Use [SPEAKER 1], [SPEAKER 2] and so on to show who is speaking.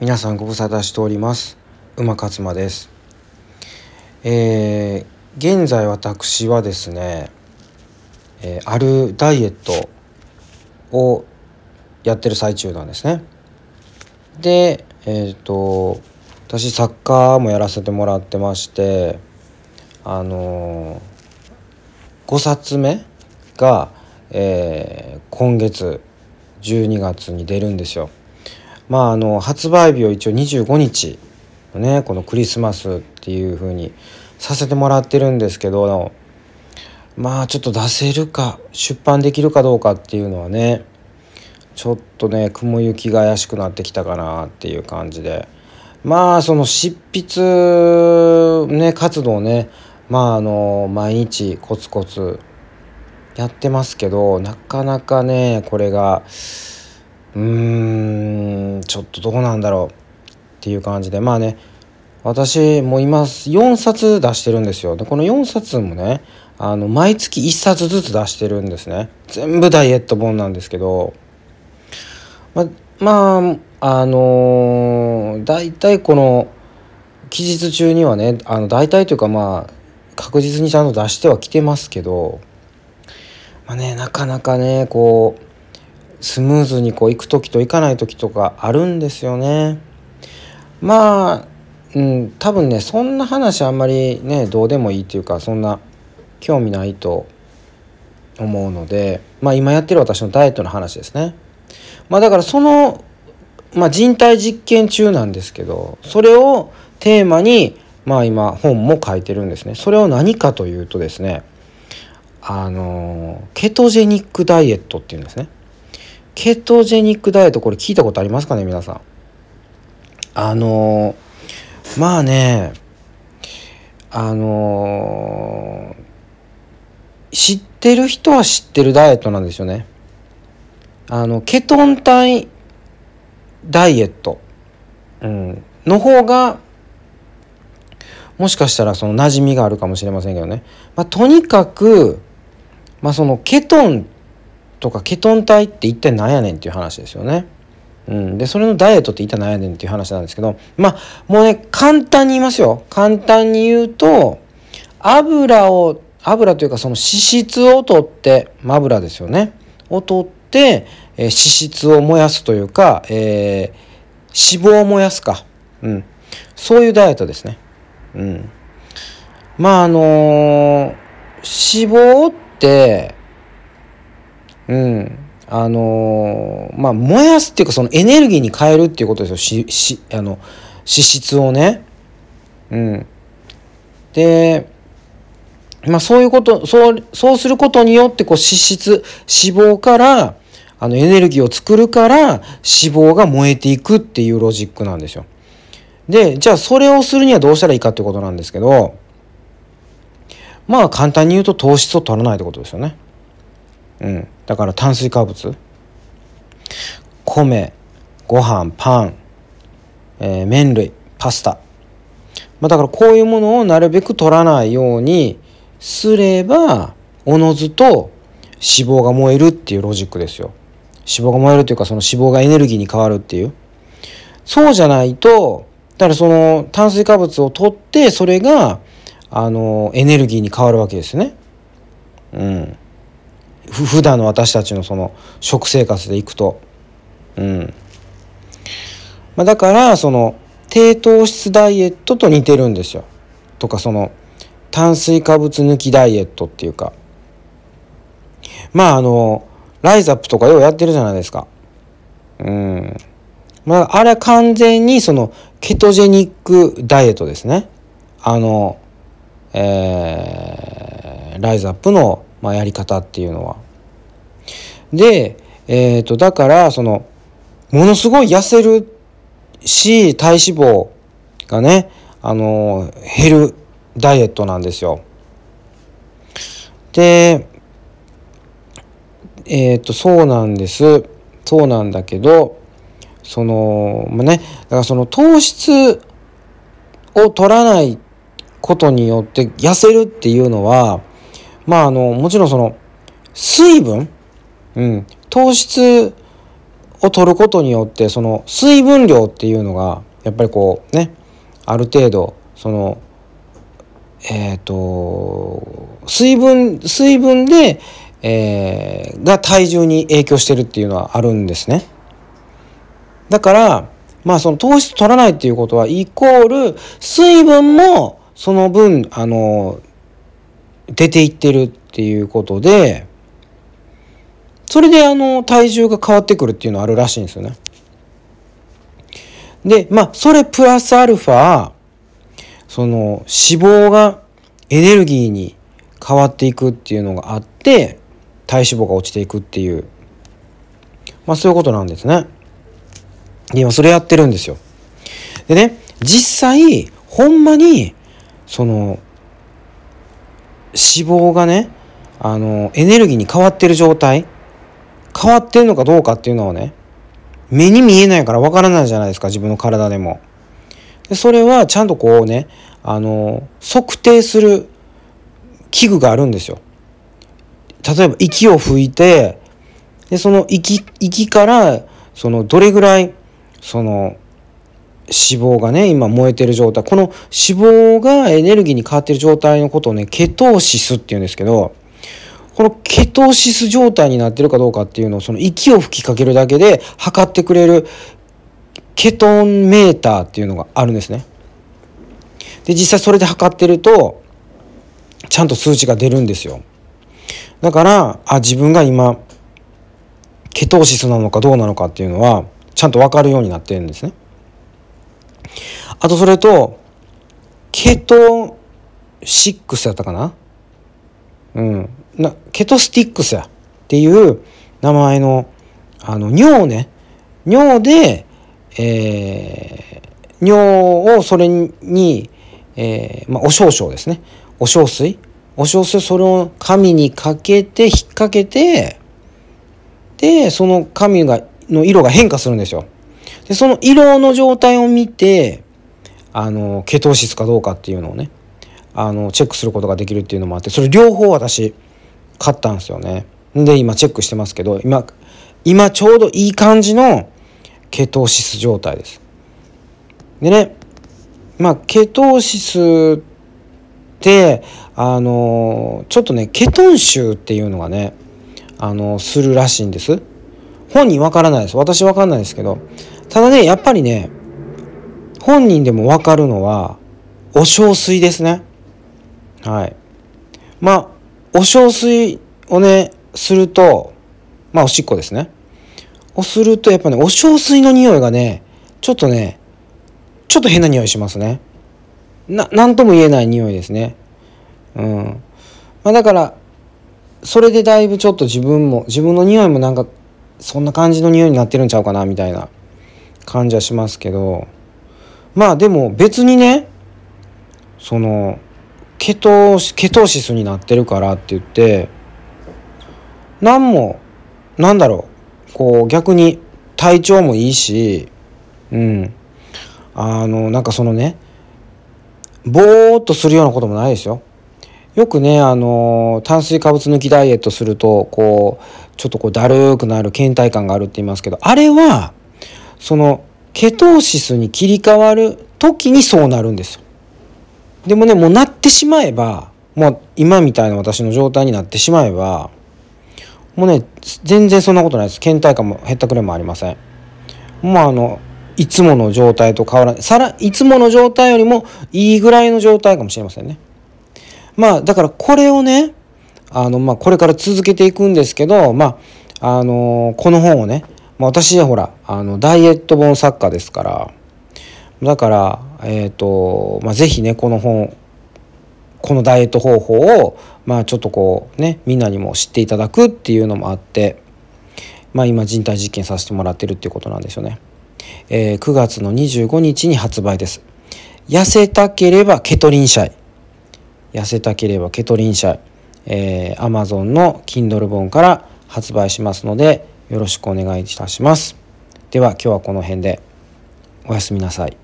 [SPEAKER 1] 皆さんご無沙汰しております。馬勝馬です。えー、現在私はですね、えー、あるダイエットをやってる最中なんですね。でえっ、ー、と私サッカーもやらせてもらってましてあの5冊目が、え、今月12月に出るんですよ。まああの発売日を一応25日のねこのクリスマスっていう風にさせてもらってるんですけどまあちょっと出せるか出版できるかどうかっていうのはねちょっとね雲行きが怪しくなってきたかなっていう感じで。まあその執筆ね活動ねまああの毎日コツコツやってますけどなかなかねこれがうーんちょっとどうなんだろうっていう感じでまあね私も今4冊出してるんですよ。でこの4冊もねあの毎月1冊ずつ出してるんですね。全部ダイエット本なんですけど。ままああのー、大体この期日中にはねあの大体というかまあ確実にちゃんと出してはきてますけど。まあねなかなかねこうスムーズにこう行く時と行かない時とかあるんですよね。まあ、うん、多分ねそんな話あんまりねどうでもいいっていうかそんな興味ないと思うのでまあ今やってる私のダイエットの話ですね。まあだからその、まあ、人体実験中なんですけどそれをテーマにまあ今本も書いてるんですね。それを何かというとですねあのケトジェニックダイエットっていうんですね。ケトジェニックダイエットこれ聞いたことありますかね皆さん。あの、まあねあの、知ってる人は知ってるダイエットなんですよね。あのケトン体ダイエット、うん、の方がもしかしたらその馴染みがあるかもしれませんけどね、まあ、とにかく、まあ、そのケトンとかケトン体って一体何やねんっていう話ですよね。うん、でそれのダイエットって一体何やねんっていう話なんですけどまあもうね簡単に言いますよ。簡単に言うと油を油というかその脂質を取って油ですよね。を取って、えー、脂質を燃やすというか、えー、脂肪を燃やすか、うん、そういうダイエットですね。うん、まああのー、脂肪ってうん。あのー、まあ、燃やすっていうか、そのエネルギーに変えるっていうことですよ。し、し、あの、脂質をね。うん。で、まあ、そういうこと、そう、そうすることによって、こう、脂質、脂肪から、あの、エネルギーを作るから、脂肪が燃えていくっていうロジックなんですよ。で、じゃあ、それをするにはどうしたらいいかってことなんですけど、まあ、簡単に言うと糖質を取らないってことですよね。うん、だから炭水化物。米ご飯パン、えー、麺類パスタ、まあ、だからこういうものをなるべく取らないようにすればおのずと脂肪が燃えるっていうロジックですよ。脂肪が燃えるというかその脂肪がエネルギーに変わるっていう。そうじゃないとだからその炭水化物を取ってそれがあのエネルギーに変わるわけですね。うん。普段の私たちのその食生活でいくと。うん。まあ、だからその低糖質ダイエットと似てるんですよ。とかその炭水化物抜きダイエットっていうか。まああのライザップとかようやってるじゃないですか。うん。まああれは完全にそのケトジェニックダイエットですね。あの、えー、ライザップのまあ、やり方っていうのは。で、えっ、ー、と、だから、その、ものすごい痩せるし、体脂肪がね、あの、減るダイエットなんですよ。で、えっ、ー、と、そうなんです。そうなんだけど、その、まあ、ね、だからその糖質を取らないことによって痩せるっていうのは、まああのもちろんその水分、うん、糖質を取ることによってその水分量っていうのがやっぱりこうねある程度そのえっ、ー、と水分水分で、えー、が体重に影響してるっていうのはあるんですね。だからまあその糖質取らないっていうことはイコール水分もその分あの出ていってるっていうことでそれであの体重が変わってくるっていうのあるらしいんですよね。でまあそれプラスアルファその脂肪がエネルギーに変わっていくっていうのがあって体脂肪が落ちていくっていうまあそういうことなんですね。で今それやってるんですよ。でね実際ほんまにその脂肪がねあのエネルギーに変わってる状態変わってるのかどうかっていうのをね目に見えないからわからないじゃないですか自分の体でも。でそれはちゃんとこうねあの測定する器具があるんですよ。例えば息を吹いてでその息息からそのどれぐらいその脂肪がね今燃えてる状態この脂肪がエネルギーに変わってる状態のことをねケトーシスっていうんですけどこのケトーシス状態になってるかどうかっていうのをその息を吹きかけるだけで測ってくれるケトンメーターっていうのがあるんですね。で実際それで測ってるとちゃんと数値が出るんですよ。だからあ自分が今ケトーシスなのかどうなのかっていうのはちゃんと分かるようになってるんですね。あとそれと、ケトシックスやったかな？うん。なケトスティックスやっていう名前の、あの、尿ね。尿で、えー、尿をそれに、えー、まあ、お少々ですね。お小水。お小水それを紙にかけて、引っ掛けて、で、その紙が、の色が変化するんですよ。で、その色の状態を見て、あの、ケトーシスかどうかっていうのをね、あの、チェックすることができるっていうのもあって、それ両方私、買ったんですよね。で、今チェックしてますけど、今、今ちょうどいい感じのケトーシス状態です。でね、まあ、ケトーシスって、あの、ちょっとね、ケトン臭っていうのがね、あの、するらしいんです。本人わからないです。私わかんないですけど。ただね、やっぱりね、本人でもわかるのは、お小水ですね。はい。まあ、お小水をね、すると、まあ、おしっこですね。をすると、やっぱね、お小水の匂いがね、ちょっとね、ちょっと変な匂いしますね。な、なんとも言えない匂いですね。うん。まあ、だから、それでだいぶちょっと自分も、自分の匂いもなんか、そんな感じの匂いになってるんちゃうかな、みたいな感じはしますけど、まあでも別にねそのケトケトーシスになってるからって言って何もなんだろうこう逆に体調もいいしうんあのなんかそのねぼーっとするようなこともないですよ。よくねあの炭水化物抜きダイエットするとこうちょっとこうだるくなる倦怠感があるって言いますけどあれはそのケトーシスに切り替わる時にそうなるんですよ。でもね、もうなってしまえば、もう今みたいな私の状態になってしまえば、もうね、全然そんなことないです。倦怠感も減ったくれもありません。もうあの、いつもの状態と変わらない。さら、いつもの状態よりもいいぐらいの状態かもしれませんね。まあ、だからこれをね、あの、まあ、これから続けていくんですけど、まあ、あのこの本をね、まあ、私はほらあのダイエット本作家ですからだからえっ、ー、と、まあ、ぜひねこの本このダイエット方法をまあちょっとこうねみんなにも知っていただくっていうのもあってまあ今人体実験させてもらってるっていうことなんですよね。えー、9月の25日に発売です。痩せたければケトリンシャイ。痩せたければケトリンシャイ。えー、Amazon の Kindle 本から発売しますのでよろしくお願いいたします。では今日はこの辺でおやすみなさい。